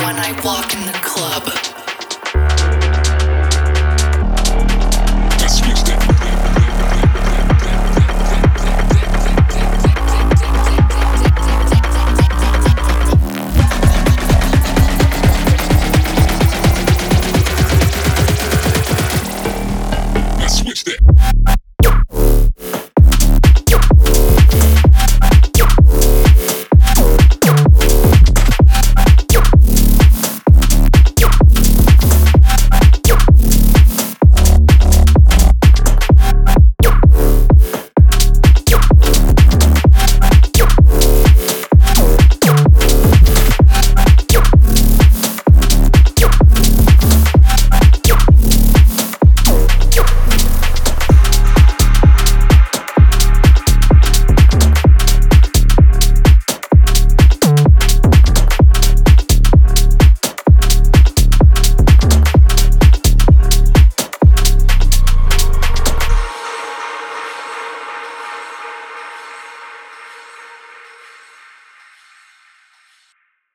when I walk in the club.